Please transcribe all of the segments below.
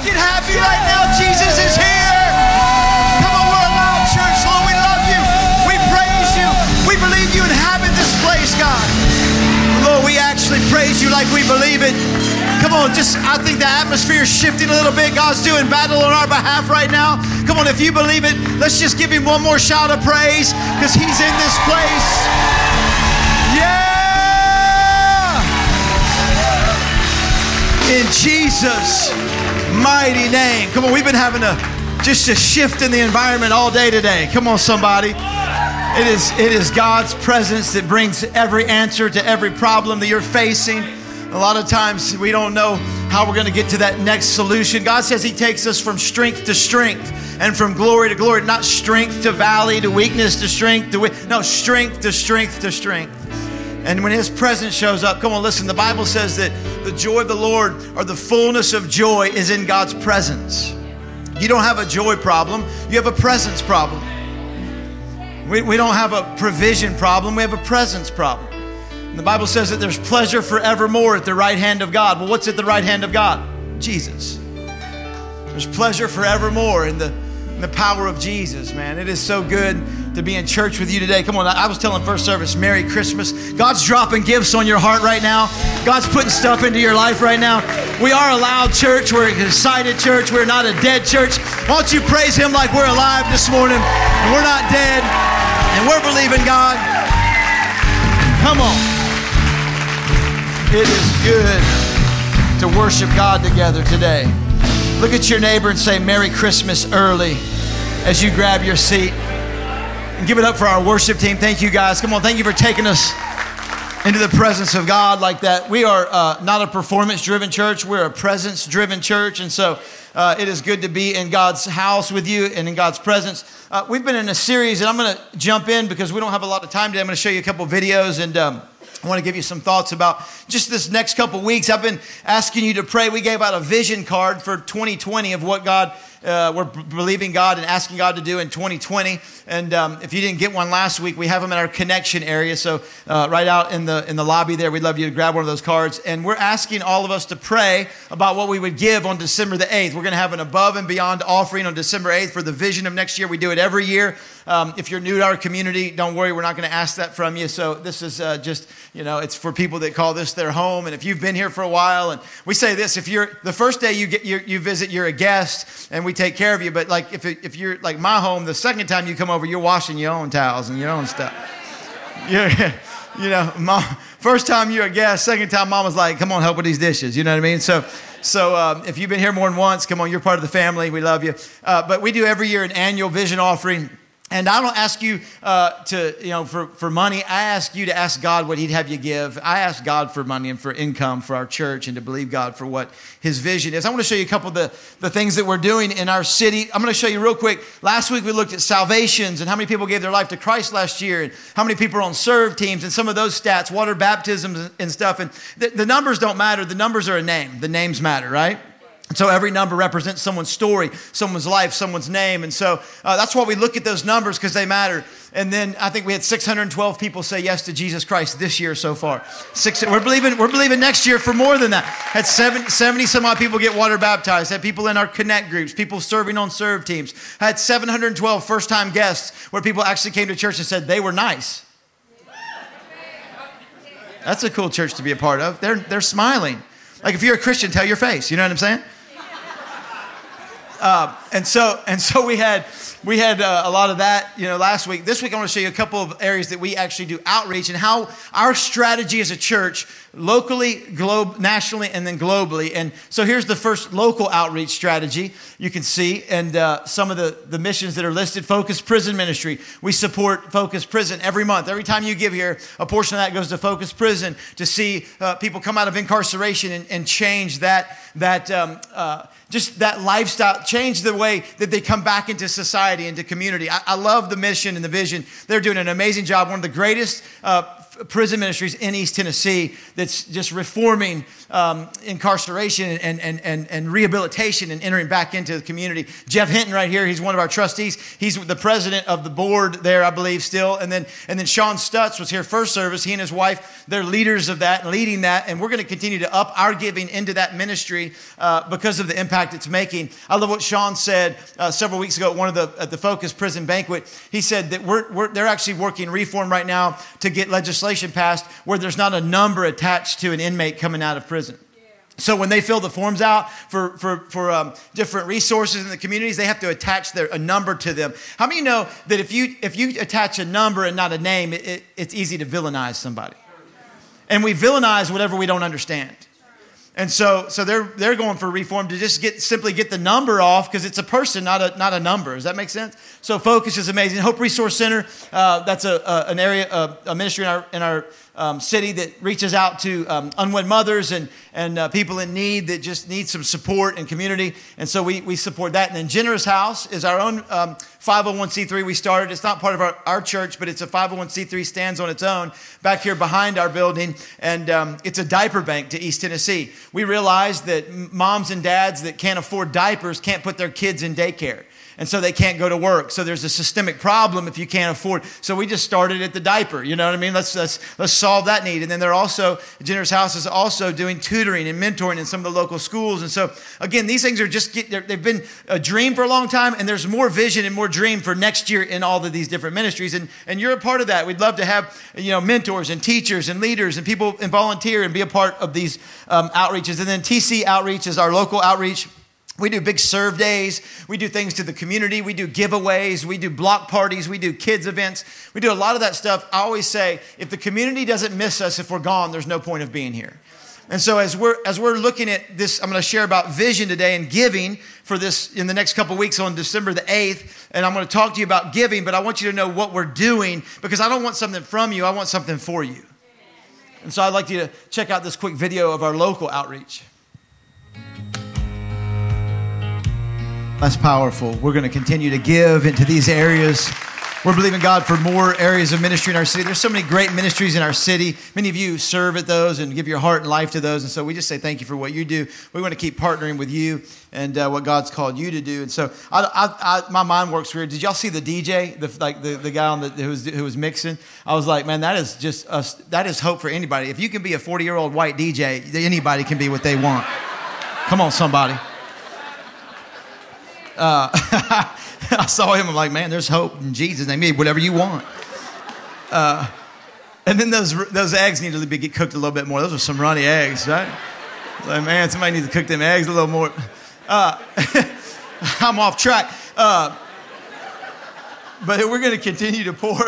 Get happy right now. Jesus is here. Come on, we're loud church. Lord, we love you. We praise you. We believe you inhabit this place, God. Lord, we actually praise you like we believe it. Come on, just I think the atmosphere is shifting a little bit. God's doing battle on our behalf right now. Come on, if you believe it, let's just give him one more shout of praise because he's in this place. Yeah! In Jesus' mighty name. Come on, we've been having a just a shift in the environment all day today. Come on, somebody. It is, it is God's presence that brings every answer to every problem that you're facing. A lot of times we don't know how we're going to get to that next solution. God says He takes us from strength to strength and from glory to glory, not strength to valley, to weakness to strength, to wi- no, strength to strength to strength. And when His presence shows up, come on, listen, the Bible says that the joy of the Lord or the fullness of joy is in God's presence. You don't have a joy problem, you have a presence problem. We, we don't have a provision problem, we have a presence problem. And the Bible says that there's pleasure forevermore at the right hand of God. Well, what's at the right hand of God? Jesus. There's pleasure forevermore in the, in the power of Jesus, man. It is so good to be in church with you today. Come on, I was telling first service, Merry Christmas. God's dropping gifts on your heart right now. God's putting stuff into your life right now. We are a loud church. We're an excited church. We're not a dead church. Why don't you praise Him like we're alive this morning and we're not dead and we're believing God? Come on. It is good to worship God together today. Look at your neighbor and say, Merry Christmas early as you grab your seat. Give it up for our worship team. Thank you guys. Come on, thank you for taking us into the presence of God like that. We are uh, not a performance driven church, we're a presence driven church. And so uh, it is good to be in God's house with you and in God's presence. Uh, we've been in a series, and I'm going to jump in because we don't have a lot of time today. I'm going to show you a couple videos and. Um, I want to give you some thoughts about just this next couple weeks. I've been asking you to pray. We gave out a vision card for 2020 of what God, uh, we're believing God and asking God to do in 2020. And um, if you didn't get one last week, we have them in our connection area. So uh, right out in the in the lobby there, we'd love you to grab one of those cards. And we're asking all of us to pray about what we would give on December the 8th. We're going to have an above and beyond offering on December 8th for the vision of next year. We do it every year. Um, if you're new to our community, don't worry, we're not going to ask that from you. So this is uh, just, you know, it's for people that call this their home. And if you've been here for a while, and we say this, if you're the first day you get you, you visit, you're a guest, and we take care of you. But like if if you're like my home, the second time you come over, you're washing your own towels and your own stuff. You're, you know, mom, first time you're a guest, second time mom was like, come on, help with these dishes. You know what I mean? So. So um, if you've been here more than once, come on, you're part of the family. We love you. Uh, but we do every year an annual vision offering. And I don't ask you uh, to, you know, for, for money. I ask you to ask God what He'd have you give. I ask God for money and for income for our church and to believe God for what His vision is. I want to show you a couple of the, the things that we're doing in our city. I'm going to show you real quick. Last week we looked at salvations and how many people gave their life to Christ last year and how many people are on serve teams and some of those stats, water baptisms and stuff. And the, the numbers don't matter. The numbers are a name. The names matter, right? And so every number represents someone's story, someone's life, someone's name. And so uh, that's why we look at those numbers because they matter. And then I think we had 612 people say yes to Jesus Christ this year so far. Six, we're, believing, we're believing next year for more than that. Had 70, 70 some odd people get water baptized. Had people in our connect groups, people serving on serve teams. Had 712 first time guests where people actually came to church and said they were nice. That's a cool church to be a part of. They're, they're smiling. Like if you're a Christian, tell your face. You know what I'm saying? Uh, and so and so we had we had uh, a lot of that you know last week. This week i want to show you a couple of areas that we actually do outreach and how our strategy as a church locally globe nationally and then globally. And so here's the first local outreach strategy you can see. And uh, some of the, the missions that are listed focus prison ministry. We support focus prison every month. Every time you give here a portion of that goes to focus prison to see uh, people come out of incarceration and, and change that that um, uh, just that lifestyle, change the way that they come back into society, into community. I, I love the mission and the vision. They're doing an amazing job. One of the greatest uh, prison ministries in East Tennessee that's just reforming um, incarceration and, and, and, and rehabilitation and entering back into the community. Jeff Hinton, right here, he's one of our trustees. He's the president of the board there, I believe, still. And then, and then Sean Stutz was here first service. He and his wife, they're leaders of that and leading that. And we're going to continue to up our giving into that ministry uh, because of the impact it's making. I love what Sean said uh, several weeks ago at one of the, at the Focus Prison Banquet. He said that we're, we're, they're actually working reform right now to get legislation passed where there's not a number attached to an inmate coming out of prison. So when they fill the forms out for, for, for um, different resources in the communities, they have to attach their, a number to them. How many know that if you, if you attach a number and not a name, it, it, it's easy to villainize somebody? And we villainize whatever we don't understand. And so, so they're, they're going for reform to just get simply get the number off because it's a person, not a, not a number. Does that make sense? So Focus is amazing. Hope Resource Center, uh, that's a, a, an area, a, a ministry in our, in our um, city that reaches out to um, unwed mothers and, and uh, people in need that just need some support and community. And so we, we support that. And then Generous House is our own um, 501c3 we started. It's not part of our, our church, but it's a 501c3, stands on its own back here behind our building. And um, it's a diaper bank to East Tennessee. We realize that moms and dads that can't afford diapers can't put their kids in daycare and so they can't go to work. So there's a systemic problem if you can't afford. So we just started at the diaper. You know what I mean? Let's let's let's solve that need. And then they're also Generous House is also doing tutoring and mentoring in some of the local schools. And so again, these things are just get, they've been a dream for a long time, and there's more vision and more dream for next year in all of these different ministries. And and you're a part of that. We'd love to have you know mentors and teachers and leaders and people and volunteer and be a part of these um, outreaches. And then TC Outreach is our local outreach. We do big serve days. We do things to the community. We do giveaways. We do block parties. We do kids' events. We do a lot of that stuff. I always say if the community doesn't miss us if we're gone, there's no point of being here. And so as we're as we're looking at this, I'm going to share about vision today and giving for this in the next couple weeks on December the 8th. And I'm going to talk to you about giving, but I want you to know what we're doing because I don't want something from you. I want something for you. And so I'd like you to check out this quick video of our local outreach. That's powerful. We're going to continue to give into these areas. We're believing God for more areas of ministry in our city. There's so many great ministries in our city. Many of you serve at those and give your heart and life to those. And so we just say thank you for what you do. We want to keep partnering with you and uh, what God's called you to do. And so I, I, I, my mind works weird. Did y'all see the DJ, the, like the, the guy on the, who, was, who was mixing? I was like, man, that is just a, that is hope for anybody. If you can be a 40 year old white DJ, anybody can be what they want. Come on, somebody. Uh, I saw him. I'm like, man, there's hope in Jesus' name. Eat whatever you want. Uh, and then those those eggs need to be get cooked a little bit more. Those are some runny eggs, right? Like, man, somebody needs to cook them eggs a little more. Uh, I'm off track. Uh, but we're going to continue to pour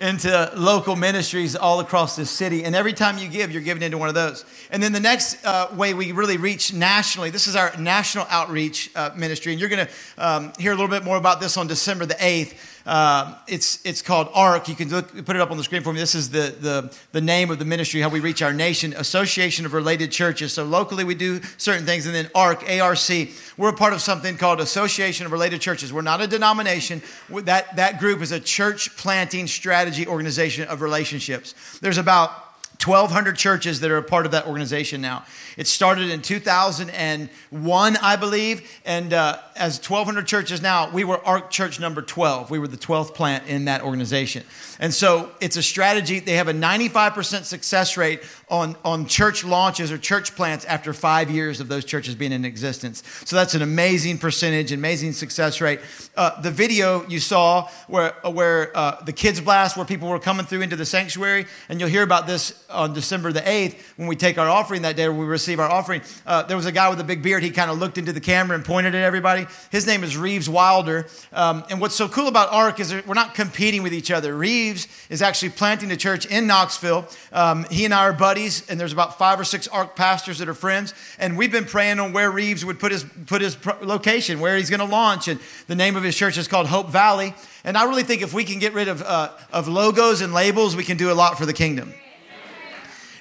into local ministries all across the city. And every time you give, you're giving into one of those. And then the next uh, way we really reach nationally, this is our national outreach uh, ministry. And you're going to um, hear a little bit more about this on December the 8th. Uh, it's, it's called ARC. You can look, put it up on the screen for me. This is the, the, the name of the ministry, how we reach our nation, Association of Related Churches. So locally we do certain things. And then ARC, A-R-C, we're a part of something called Association of Related Churches. We're not a denomination. That, that group is a church planting strategy organization of relationships. There's about 1,200 churches that are a part of that organization now. It started in 2001, I believe, and uh, as 1,200 churches now, we were ARC Church number 12. We were the 12th plant in that organization. And so it's a strategy. They have a 95% success rate on, on church launches or church plants after five years of those churches being in existence. So that's an amazing percentage, amazing success rate. Uh, the video you saw where, where uh, the kids blast, where people were coming through into the sanctuary, and you'll hear about this on December the 8th when we take our offering that day, we receive our offering. Uh, there was a guy with a big beard. He kind of looked into the camera and pointed at everybody. His name is Reeves Wilder. Um, and what's so cool about ARC is we're not competing with each other. Reeves is actually planting a church in Knoxville. Um, he and I are buddies, and there's about five or six ARC pastors that are friends. And we've been praying on where Reeves would put his, put his location, where he's going to launch. And the name of his church is called Hope Valley. And I really think if we can get rid of, uh, of logos and labels, we can do a lot for the kingdom.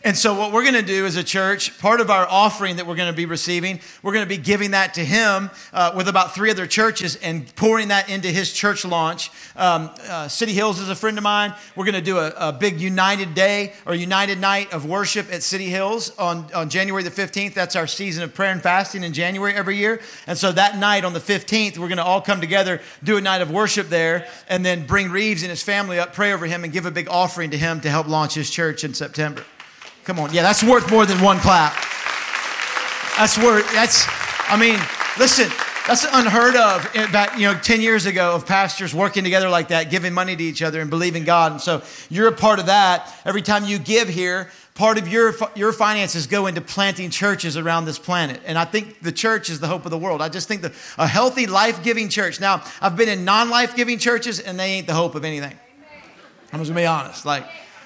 And so, what we're going to do as a church, part of our offering that we're going to be receiving, we're going to be giving that to him uh, with about three other churches and pouring that into his church launch. Um, uh, City Hills is a friend of mine. We're going to do a, a, big United Day or United Night of worship at City Hills on, on January the 15th. That's our season of prayer and fasting in January every year. And so, that night on the 15th, we're going to all come together, do a night of worship there, and then bring Reeves and his family up, pray over him, and give a big offering to him to help launch his church in September. Come on. Yeah, that's worth more than one clap. That's worth, that's, I mean, listen, that's unheard of back, you know, 10 years ago of pastors working together like that, giving money to each other and believing God. And so you're a part of that. Every time you give here, part of your, your finances go into planting churches around this planet. And I think the church is the hope of the world. I just think that a healthy, life giving church. Now, I've been in non life giving churches and they ain't the hope of anything. I'm just gonna be honest. Like,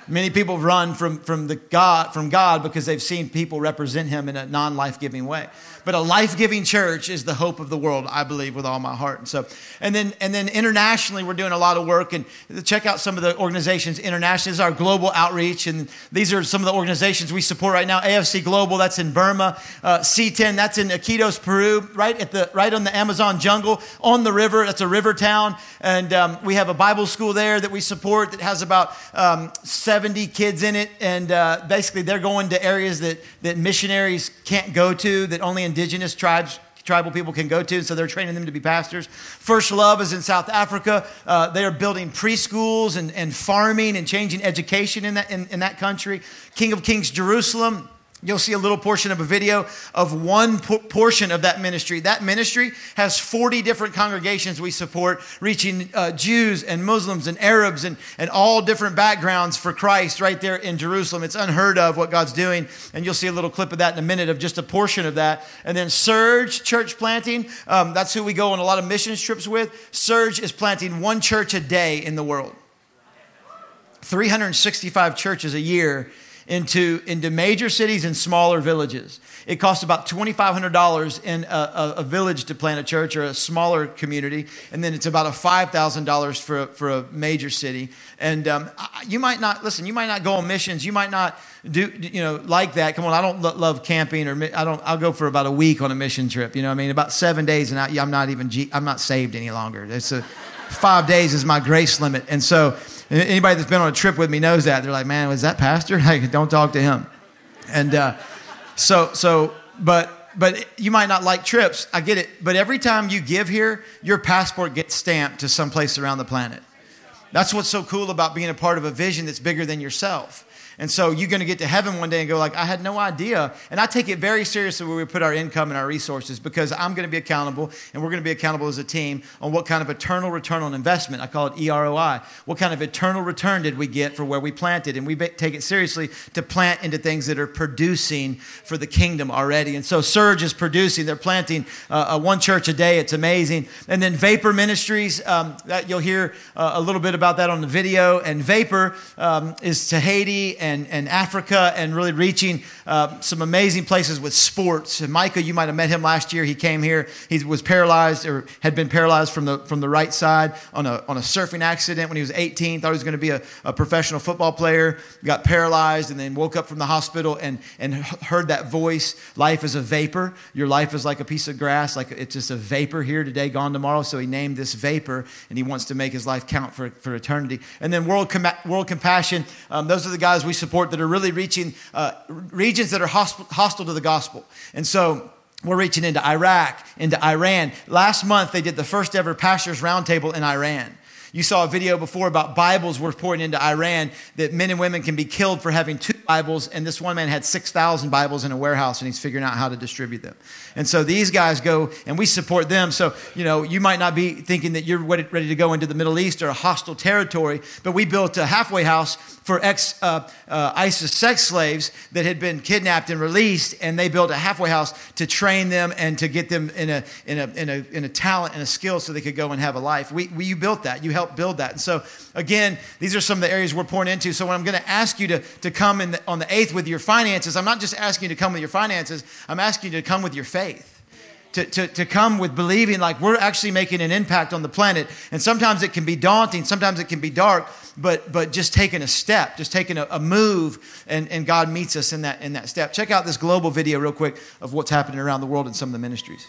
Many people run from, from, the God, from God because they've seen people represent him in a non life giving way. But a life giving church is the hope of the world, I believe, with all my heart. And so, and then, and then internationally, we're doing a lot of work. And check out some of the organizations internationally. This is our global outreach. And these are some of the organizations we support right now AFC Global, that's in Burma. Uh, C10, that's in Iquitos, Peru, right, at the, right on the Amazon jungle, on the river. That's a river town. And um, we have a Bible school there that we support that has about um, 70 kids in it. And uh, basically, they're going to areas that, that missionaries can't go to, that only indigenous tribes tribal people can go to, so they're training them to be pastors. First Love is in South Africa. Uh, they are building preschools and, and farming and changing education in that, in, in that country. King of Kings Jerusalem You'll see a little portion of a video of one portion of that ministry. That ministry has 40 different congregations we support, reaching uh, Jews and Muslims and Arabs and, and all different backgrounds for Christ right there in Jerusalem. It's unheard of what God's doing. And you'll see a little clip of that in a minute of just a portion of that. And then Surge Church Planting, um, that's who we go on a lot of mission trips with. Surge is planting one church a day in the world. 365 churches a year into, into major cities and smaller villages. It costs about $2,500 in a, a, a, village to plant a church or a smaller community, and then it's about a $5,000 for, for a major city. And um, you might not, listen, you might not go on missions. You might not do, you know, like that. Come on, I don't love camping or I don't, I'll go for about a week on a mission trip. You know I mean? About seven days and I, I'm not even, I'm not saved any longer. It's a, five days is my grace limit. And so anybody that's been on a trip with me knows that. They're like, man, was that pastor? Like, don't talk to him. And uh, so, so, but, but you might not like trips. I get it. But every time you give here, your passport gets stamped to some place around the planet. That's what's so cool about being a part of a vision that's bigger than yourself. And so you're going to get to heaven one day and go like, I had no idea. And I take it very seriously where we put our income and our resources because I'm going to be accountable and we're going to be accountable as a team on what kind of eternal return on investment. I call it EROI. What kind of eternal return did we get for where we planted? And we take it seriously to plant into things that are producing for the kingdom already. And so Surge is producing. They're planting uh, one church a day. It's amazing. And then Vapor Ministries, um, that you'll hear uh, a little bit about that on the video. And Vapor um, is to Haiti and and, Africa and really reaching uh, some amazing places with sports. And Micah, you might have met him last year. He came here. He was paralyzed or had been paralyzed from the, from the right side on a, on a surfing accident when he was 18. Thought he was going to be a, a professional football player. Got paralyzed and then woke up from the hospital and, and heard that voice Life is a vapor. Your life is like a piece of grass, like it's just a vapor here today, gone tomorrow. So he named this vapor and he wants to make his life count for, for eternity. And then World, Com- World Compassion, um, those are the guys we support that are really reaching uh, regions that are hostile to the gospel. And so, we're reaching into Iraq, into Iran. Last month, they did the first ever pastors' roundtable in Iran. You saw a video before about Bibles we're pouring into Iran that men and women can be killed for having two Bibles, and this one man had 6,000 Bibles in a warehouse and he's figuring out how to distribute them. And so these guys go and we support them. So, you know, you might not be thinking that you're ready to go into the Middle East or a hostile territory, but we built a halfway house for ex uh, uh, ISIS sex slaves that had been kidnapped and released, and they built a halfway house to train them and to get them in a, in a, in a, in a talent and a skill so they could go and have a life. We, we, you built that. You helped build that. And so, again, these are some of the areas we're pouring into. So when I'm going to ask you to, to come in the, on the 8th with your finances, I'm not just asking you to come with your finances, I'm asking you to come with your faith. To, to, to come with believing like we're actually making an impact on the planet. And sometimes it can be daunting, sometimes it can be dark, but, but just taking a step, just taking a, a move, and, and God meets us in that, in that step. Check out this global video, real quick, of what's happening around the world in some of the ministries.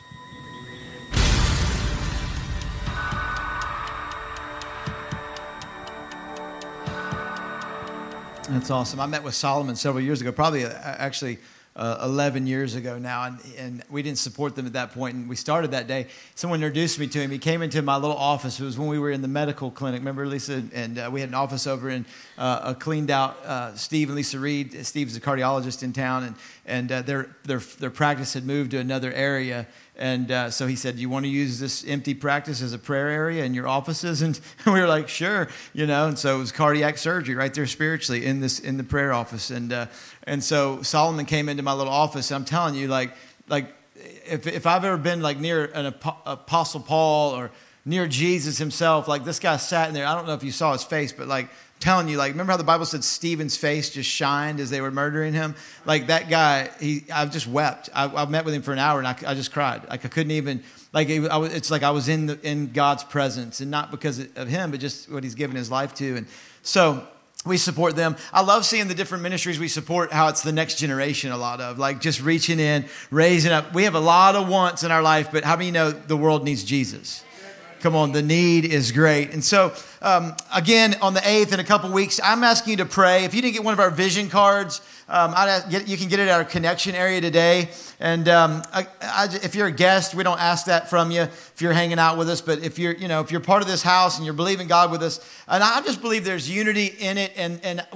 That's awesome. I met with Solomon several years ago, probably uh, actually uh, 11 years ago now, and, and we didn't support them at that point. And we started that day. Someone introduced me to him. He came into my little office. It was when we were in the medical clinic. Remember, Lisa? And uh, we had an office over in uh, a cleaned out uh, Steve and Lisa Reed. Steve's a cardiologist in town, and, and uh, their, their, their practice had moved to another area. And uh, so he said, You want to use this empty practice as a prayer area in your offices? And we were like, Sure, you know. And so it was cardiac surgery right there spiritually in, this, in the prayer office. And, uh, and so Solomon came into my little office. And I'm telling you, like, like if, if I've ever been like near an apostle Paul or near Jesus himself, like this guy sat in there. I don't know if you saw his face, but like telling you, like, remember how the Bible said Stephen's face just shined as they were murdering him? Like that guy, he, I just wept. I, I met with him for an hour and I, I just cried. Like I couldn't even, like it, I, it's like I was in the, in God's presence, and not because of him, but just what He's given His life to. And so we support them. I love seeing the different ministries we support, how it's the next generation, a lot of like just reaching in, raising up. We have a lot of wants in our life, but how many know the world needs Jesus? Come on, the need is great. And so, um, again, on the 8th, in a couple weeks, I'm asking you to pray. If you didn't get one of our vision cards, um, get, you can get it at our connection area today. And um, I, I, if you're a guest, we don't ask that from you you're hanging out with us. But if you're, you know, if you're part of this house and you're believing God with us, and I just believe there's unity in it. And, and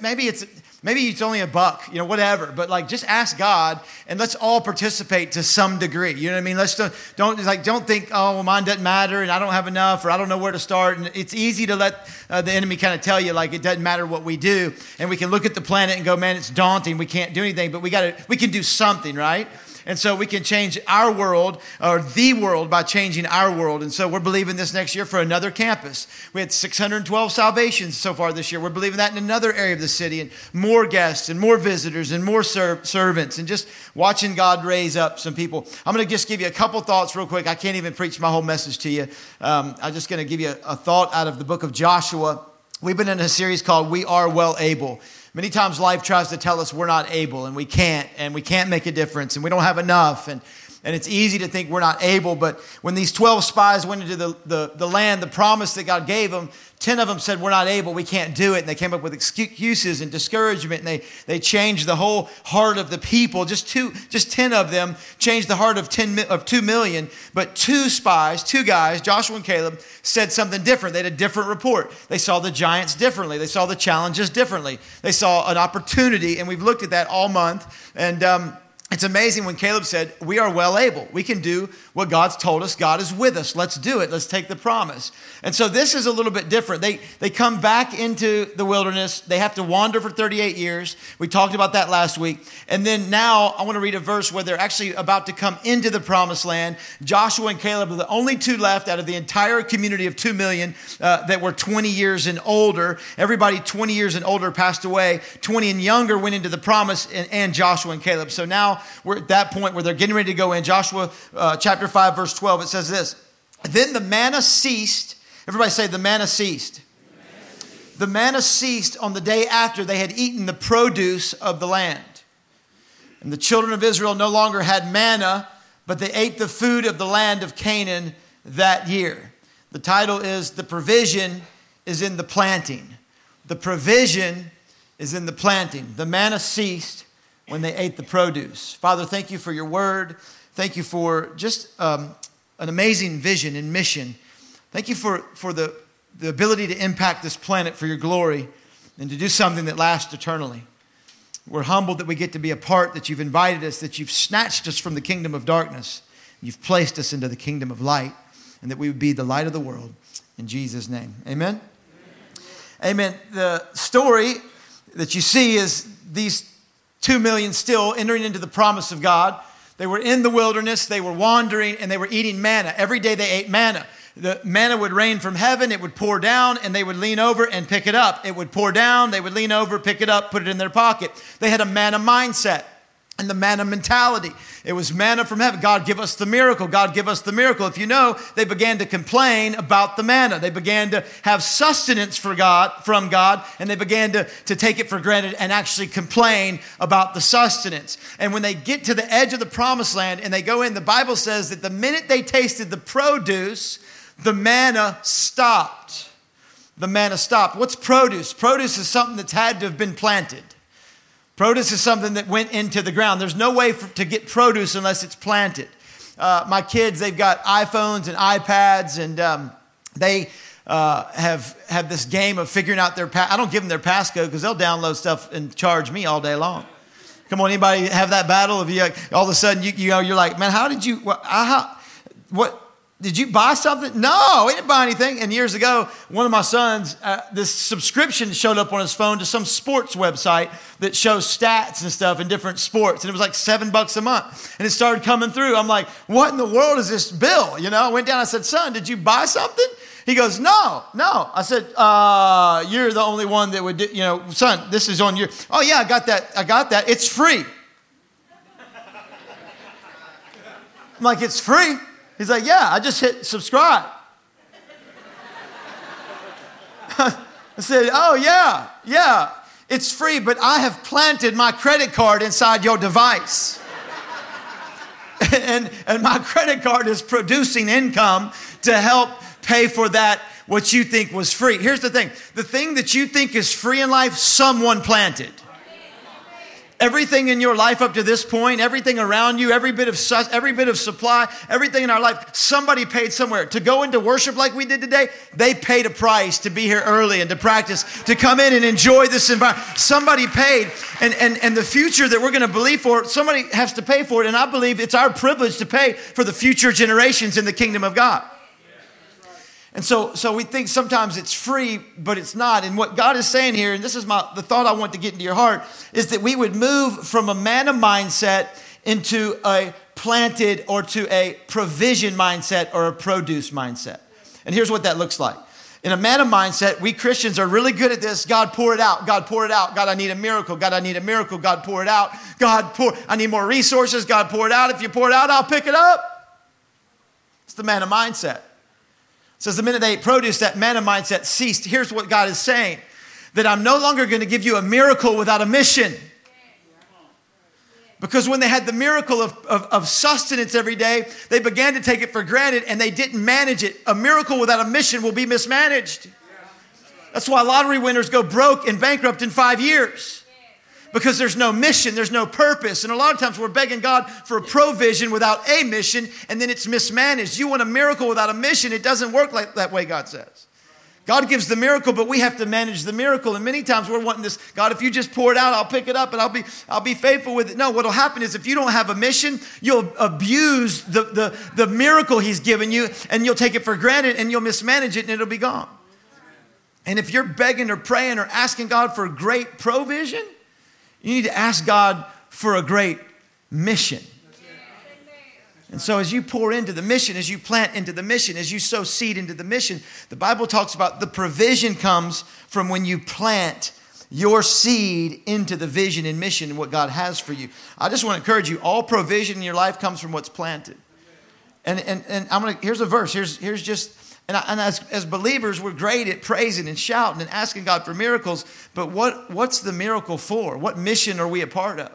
maybe it's Maybe it's only a buck, you know, whatever. But like, just ask God, and let's all participate to some degree. You know what I mean? Let's don't, don't like don't think, oh, well, mine doesn't matter, and I don't have enough, or I don't know where to start. And it's easy to let uh, the enemy kind of tell you like it doesn't matter what we do, and we can look at the planet and go, man, it's daunting. We can't do anything, but we got to, we can do something, right? And so we can change our world or the world by changing our world. And so we're believing this next year for another campus. We had 612 salvations so far this year. We're believing that in another area of the city and more guests and more visitors and more ser- servants and just watching God raise up some people. I'm going to just give you a couple thoughts real quick. I can't even preach my whole message to you. Um, I'm just going to give you a, a thought out of the book of Joshua. We've been in a series called We Are Well Able. Many times life tries to tell us we're not able and we can't and we can't make a difference and we don't have enough. And and it's easy to think we're not able, but when these 12 spies went into the, the, the, land, the promise that God gave them, 10 of them said, We're not able, we can't do it. And they came up with excuses and discouragement, and they, they changed the whole heart of the people. Just two, just 10 of them changed the heart of 10 of 2 million. But two spies, two guys, Joshua and Caleb, said something different. They had a different report. They saw the giants differently, they saw the challenges differently, they saw an opportunity, and we've looked at that all month. And um, it's amazing when Caleb said, We are well able. We can do what God's told us. God is with us. Let's do it. Let's take the promise. And so this is a little bit different. They, they come back into the wilderness. They have to wander for 38 years. We talked about that last week. And then now I want to read a verse where they're actually about to come into the promised land. Joshua and Caleb are the only two left out of the entire community of 2 million uh, that were 20 years and older. Everybody 20 years and older passed away. 20 and younger went into the promise, and, and Joshua and Caleb. So now we're at that point where they're getting ready to go in. Joshua uh, chapter 5, verse 12, it says this Then the manna ceased. Everybody say, the manna ceased. The manna ceased on the day after they had eaten the produce of the land. And the children of Israel no longer had manna, but they ate the food of the land of Canaan that year. The title is The Provision is in the Planting. The provision is in the planting. The manna ceased when they ate the produce. Father, thank you for your word. Thank you for just um, an amazing vision and mission. Thank you for, for the, the ability to impact this planet for your glory and to do something that lasts eternally. We're humbled that we get to be a part, that you've invited us, that you've snatched us from the kingdom of darkness. You've placed us into the kingdom of light, and that we would be the light of the world. In Jesus' name. Amen? Amen. Amen. The story that you see is these two million still entering into the promise of God. They were in the wilderness, they were wandering, and they were eating manna. Every day they ate manna. The manna would rain from heaven, it would pour down, and they would lean over and pick it up. It would pour down, they would lean over, pick it up, put it in their pocket. They had a manna mindset. And the manna mentality. It was manna from heaven. God, give us the miracle. God, give us the miracle. If you know, they began to complain about the manna. They began to have sustenance for God, from God, and they began to, to take it for granted and actually complain about the sustenance. And when they get to the edge of the promised land and they go in, the Bible says that the minute they tasted the produce, the manna stopped. The manna stopped. What's produce? Produce is something that's had to have been planted. Produce is something that went into the ground. There's no way for, to get produce unless it's planted. Uh, my kids, they've got iPhones and iPads, and um, they uh, have have this game of figuring out their. I don't give them their passcode because they'll download stuff and charge me all day long. Come on, anybody have that battle of you? Like, all of a sudden, you, you know, you're like, man, how did you? What? How, what did you buy something? No, we didn't buy anything. And years ago, one of my sons, uh, this subscription showed up on his phone to some sports website that shows stats and stuff in different sports. And it was like seven bucks a month. And it started coming through. I'm like, what in the world is this bill? You know, I went down, I said, son, did you buy something? He goes, no, no. I said, uh, you're the only one that would, do, you know, son, this is on your, oh yeah, I got that. I got that. It's free. I'm like, it's free. He's like, Yeah, I just hit subscribe. I said, Oh, yeah, yeah, it's free, but I have planted my credit card inside your device. and, and my credit card is producing income to help pay for that, what you think was free. Here's the thing the thing that you think is free in life, someone planted. Everything in your life up to this point, everything around you, every bit of every bit of supply, everything in our life, somebody paid somewhere. To go into worship like we did today, they paid a price to be here early and to practice, to come in and enjoy this environment. Somebody paid, and, and, and the future that we're going to believe for, somebody has to pay for it. And I believe it's our privilege to pay for the future generations in the kingdom of God. And so, so we think sometimes it's free, but it's not. And what God is saying here, and this is my the thought I want to get into your heart, is that we would move from a manna mindset into a planted or to a provision mindset or a produce mindset. And here's what that looks like. In a manna mindset, we Christians are really good at this. God, pour it out. God, pour it out. God, I need a miracle. God, I need a miracle. God, pour it out. God, pour. I need more resources. God, pour it out. If you pour it out, I'll pick it up. It's the manna mindset says the minute they ate produce, that manna mindset ceased. Here's what God is saying that I'm no longer going to give you a miracle without a mission. Because when they had the miracle of, of, of, sustenance every day, they began to take it for granted and they didn't manage it. A miracle without a mission will be mismanaged. That's why lottery winners go broke and bankrupt in five years because there's no mission, there's no purpose. And a lot of times we're begging God for a provision without a mission, and then it's mismanaged. You want a miracle without a mission, it doesn't work like that way, God says. God gives the miracle, but we have to manage the miracle. And many times we're wanting this, God, if you just pour it out, I'll pick it up and I'll be, I'll be faithful with it. No, what'll happen is if you don't have a mission, you'll abuse the, the, the miracle He's given you and you'll take it for granted and you'll mismanage it and it'll be gone. And if you're begging or praying or asking God for great provision, you need to ask God for a great mission. And so, as you pour into the mission, as you plant into the mission, as you sow seed into the mission, the Bible talks about the provision comes from when you plant your seed into the vision and mission and what God has for you. I just want to encourage you all provision in your life comes from what's planted. And, and, and I'm gonna, here's a verse. Here's, here's just and, I, and as, as believers, we're great at praising and shouting and asking God for miracles. But what, what's the miracle for? What mission are we a part of?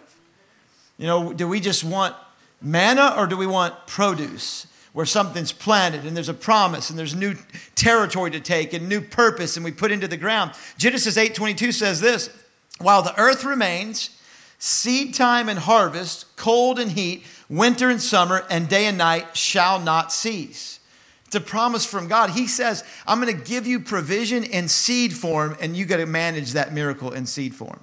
You know, do we just want manna or do we want produce? Where something's planted and there's a promise and there's new territory to take and new purpose and we put into the ground. Genesis 8:22 says this, while the earth remains, seed time and harvest, cold and heat, winter and summer, and day and night shall not cease. It's a promise from God. He says, I'm going to give you provision in seed form, and you got to manage that miracle in seed form.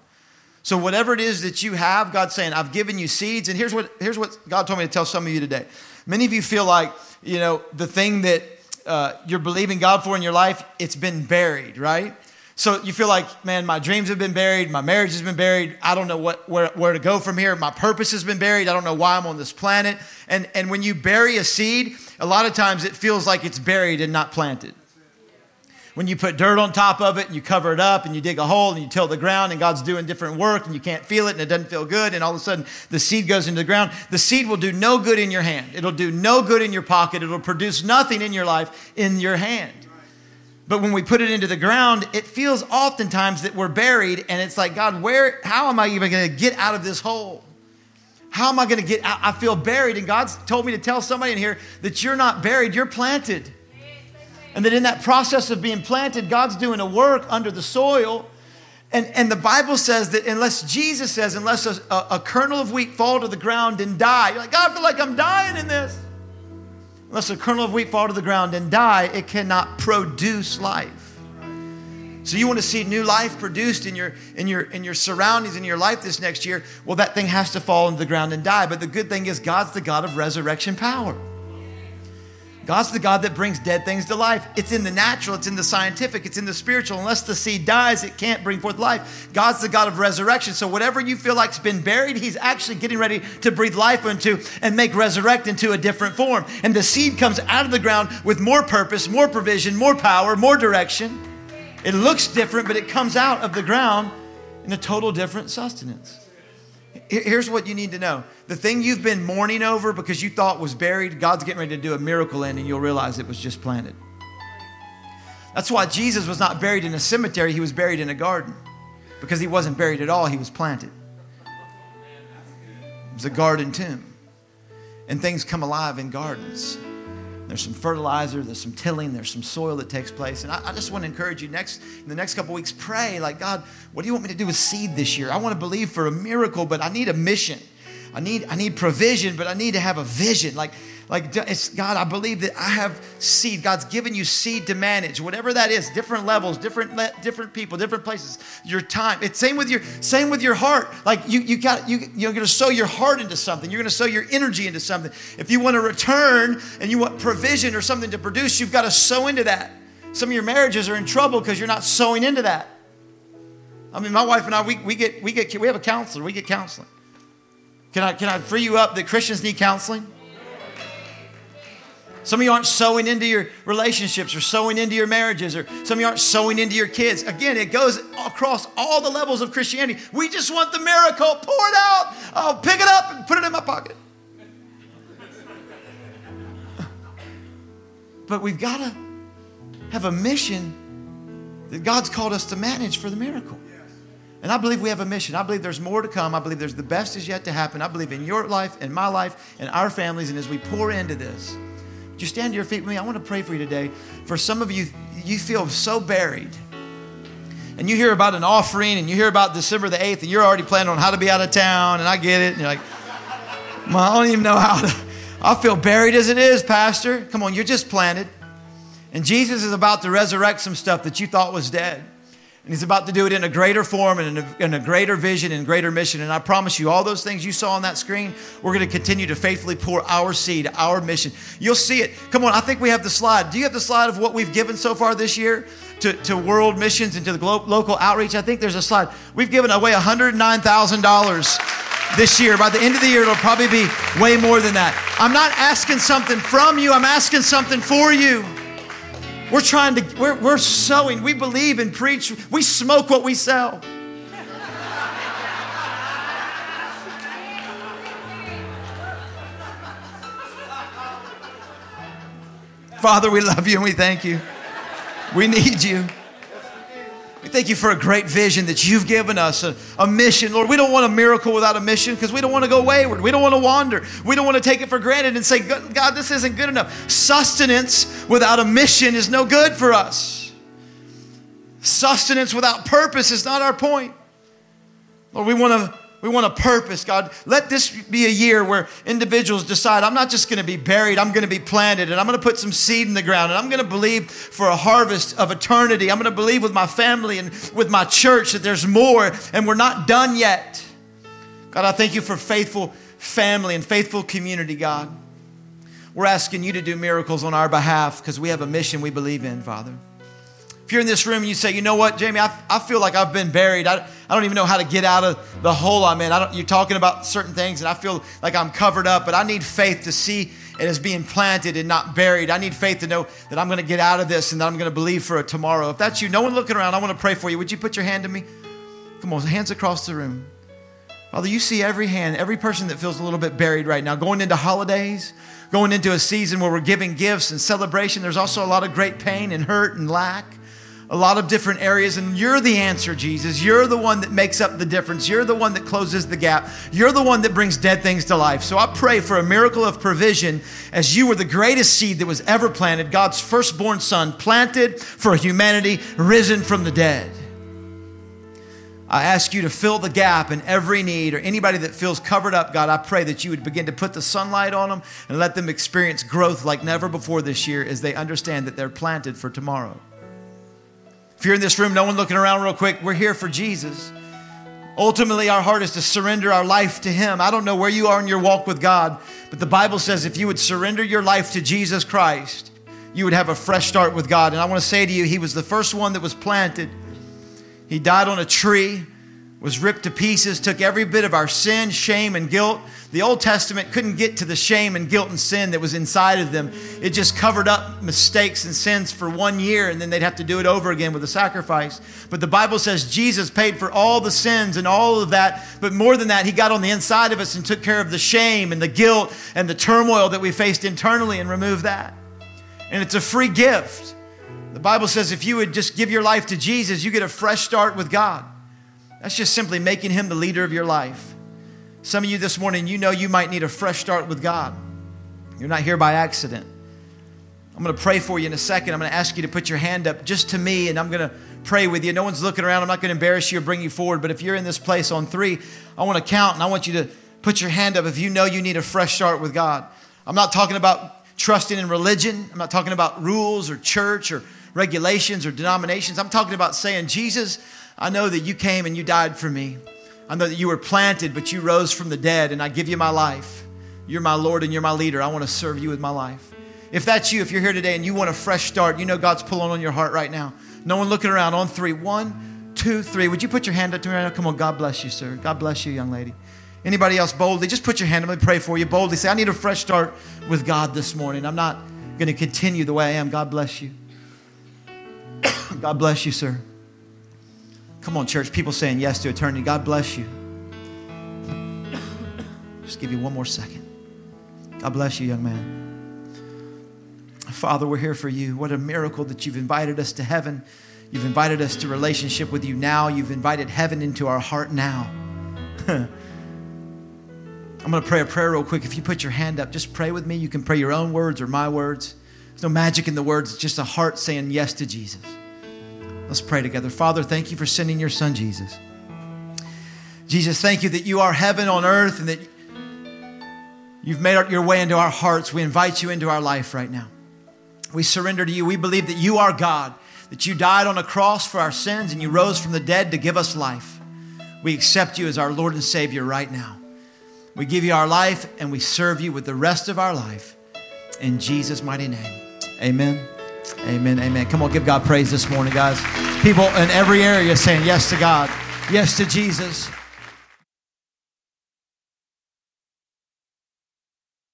So, whatever it is that you have, God's saying, I've given you seeds. And here's what, here's what God told me to tell some of you today. Many of you feel like, you know, the thing that uh, you're believing God for in your life, it's been buried, right? So you feel like, man, my dreams have been buried, my marriage has been buried. I don't know what, where, where to go from here. My purpose has been buried. I don't know why I'm on this planet. And, and when you bury a seed, a lot of times it feels like it's buried and not planted. when you put dirt on top of it and you cover it up and you dig a hole and you till the ground and God's doing different work and you can't feel it and it doesn't feel good and all of a sudden the seed goes into the ground, the seed will do no good in your hand. It'll do no good in your pocket. It'll produce nothing in your life in your hand. But when we put it into the ground, it feels oftentimes that we're buried and it's like, God, where, how am I even going to get out of this hole? How am I going to get out? I feel buried. And God's told me to tell somebody in here that you're not buried, you're planted. And that in that process of being planted, God's doing a work under the soil. And, and the Bible says that unless Jesus says, unless a, a, a kernel of wheat fall to the ground and die, you're like, God, I feel like I'm dying in this. Unless a kernel of wheat fall to the ground and die, it cannot produce life. So you want to see new life produced in your in your in your surroundings in your life this next year? Well, that thing has to fall into the ground and die. But the good thing is God's the God of resurrection power. God's the God that brings dead things to life. It's in the natural, it's in the scientific, it's in the spiritual. Unless the seed dies, it can't bring forth life. God's the God of resurrection. So whatever you feel like's been buried, He's actually getting ready to breathe life into and make resurrect into a different form. And the seed comes out of the ground with more purpose, more provision, more power, more direction. It looks different, but it comes out of the ground in a total different sustenance. Here's what you need to know the thing you've been mourning over because you thought was buried, God's getting ready to do a miracle in, and you'll realize it was just planted. That's why Jesus was not buried in a cemetery, he was buried in a garden. Because he wasn't buried at all, he was planted. It was a garden tomb. And things come alive in gardens. There's some fertilizer, there's some tilling, there's some soil that takes place. And I, I just want to encourage you next in the next couple weeks, pray like, God, what do you want me to do with seed this year? I want to believe for a miracle, but I need a mission. I need, I need provision, but I need to have a vision. Like, like it's God, I believe that I have seed. God's given you seed to manage, whatever that is, different levels, different different people, different places. Your time. It's same with your same with your heart. Like you you got you you're to sow your heart into something. You're going to sow your energy into something. If you want to return and you want provision or something to produce, you've got to sow into that. Some of your marriages are in trouble because you're not sowing into that. I mean, my wife and I, we, we get we get we have a counselor. We get counseling. Can I can I free you up that Christians need counseling? Some of you aren't sowing into your relationships or sowing into your marriages, or some of you aren't sowing into your kids. Again, it goes across all the levels of Christianity. We just want the miracle. Pour it out. I'll pick it up and put it in my pocket. But we've got to have a mission that God's called us to manage for the miracle. And I believe we have a mission. I believe there's more to come. I believe there's the best is yet to happen. I believe in your life, in my life, in our families, and as we pour into this, would you stand to your feet with me? I want to pray for you today. For some of you, you feel so buried. And you hear about an offering and you hear about December the 8th and you're already planning on how to be out of town and I get it. And you're like, I don't even know how to. I feel buried as it is, Pastor. Come on, you're just planted. And Jesus is about to resurrect some stuff that you thought was dead. And he's about to do it in a greater form and in a, in a, greater vision and greater mission. And I promise you, all those things you saw on that screen, we're going to continue to faithfully pour our seed, our mission. You'll see it. Come on, I think we have the slide. Do you have the slide of what we've given so far this year to, to world missions and to the glo- local outreach? I think there's a slide. We've given away $109,000 this year. By the end of the year, it'll probably be way more than that. I'm not asking something from you, I'm asking something for you. We're trying to, we're, we're sowing. We believe and preach. We smoke what we sell. Father, we love you and we thank you. We need you. We thank you for a great vision that you've given us, a, a mission. Lord, we don't want a miracle without a mission because we don't want to go wayward. We don't want to wander. We don't want to take it for granted and say, God, this isn't good enough. Sustenance without a mission is no good for us. Sustenance without purpose is not our point. Lord, we want to we want a purpose, God. Let this be a year where individuals decide I'm not just going to be buried, I'm going to be planted, and I'm going to put some seed in the ground, and I'm going to believe for a harvest of eternity. I'm going to believe with my family and with my church that there's more, and we're not done yet. God, I thank you for faithful family and faithful community, God. We're asking you to do miracles on our behalf because we have a mission we believe in, Father. If you're in this room and you say, you know what, Jamie, I, I feel like I've been buried. I, I don't even know how to get out of the hole I'm in. I don't, you're talking about certain things and I feel like I'm covered up, but I need faith to see and as being planted and not buried. I need faith to know that I'm going to get out of this and that I'm going to believe for a tomorrow. If that's you, no one looking around, I want to pray for you. Would you put your hand to me? Come on, hands across the room. Father, you see every hand, every person that feels a little bit buried right now, going into holidays, going into a season where we're giving gifts and celebration. There's also a lot of great pain and hurt and lack a lot of different areas, and you're the answer, Jesus. You're the one that makes up the difference. You're the one that closes the gap. You're the one that brings dead things to life. So I pray for a miracle of provision as you were the greatest seed that was ever planted, God's firstborn son, planted for humanity, risen from the dead. I ask you to fill the gap in every need or anybody that feels covered up, God. I pray that you would begin to put the sunlight on them and let them experience growth like never before this year as they understand that they're planted for tomorrow. If you're in this room, no one looking around real quick, we're here for Jesus. Ultimately, our heart is to surrender our life to Him. I don't know where you are in your walk with God, but the Bible says if you would surrender your life to Jesus Christ, you would have a fresh start with God. And I want to say to you, He was the first one that was planted. He died on a tree was ripped to pieces, took every bit of our sin, shame, and guilt. The Old Testament couldn't get to the shame and guilt and sin that was inside of them. It just covered up mistakes and sins for one year, and then they'd have to do it over again with a sacrifice. But the Bible says Jesus paid for all the sins and all of that. But more than that, He got on the inside of us and took care of the shame and the guilt and the turmoil that we faced internally and removed that. And it's a free gift. The Bible says if you would just give your life to Jesus, you get a fresh start with God. That's just simply making him the leader of your life. Some of you this morning, you know you might need a fresh start with God. You're not here by accident. I'm going to pray for you in a second. I'm going to ask you to put your hand up just to me, and I'm going to pray with you. No one's looking around. I'm not going to embarrass you or bring you forward. But if you're in this place on three, I want to count, and I want you to put your hand up if you know you need a fresh start with God. I'm not talking about trusting in religion. I'm not talking about rules or church or regulations or denominations. I'm talking about saying, Jesus, I know that you came and you died for me. I know that you were planted, but you rose from the dead, and I give you my life. You're my Lord and you're my leader. I want to serve you with my life. If that's you, if you're here today and you want a fresh start, you know God's pulling on your heart right now. No one looking around on three. One, two, three. Would you put your hand up to me right now? Come on, God bless you, sir. God bless you, young lady. Anybody else boldly? Just put your hand up. Me pray for you. Boldly say, I need a fresh start with God this morning. I'm not going to continue the way I am. God bless you. God bless you, sir. Come on, church. People saying yes to eternity. God bless you. Just give you one more second. God bless you, young man. Father, we're here for you. What a miracle that you've invited us to heaven. You've invited us to relationship with you now. You've invited heaven into our heart now. I'm going to pray a prayer real quick. If you put your hand up, just pray with me. You can pray your own words or my words. There's no magic in the words, it's just a heart saying yes to Jesus. Let's pray together. Father, thank you for sending your son, Jesus. Jesus, thank you that you are heaven on earth and that you've made your way into our hearts. We invite you into our life right now. We surrender to you. We believe that you are God, that you died on a cross for our sins and you rose from the dead to give us life. We accept you as our Lord and Savior right now. We give you our life and we serve you with the rest of our life. In Jesus' mighty name, amen. Amen. Amen. Come on, give God praise this morning, guys. People in every area saying yes to God, yes to Jesus.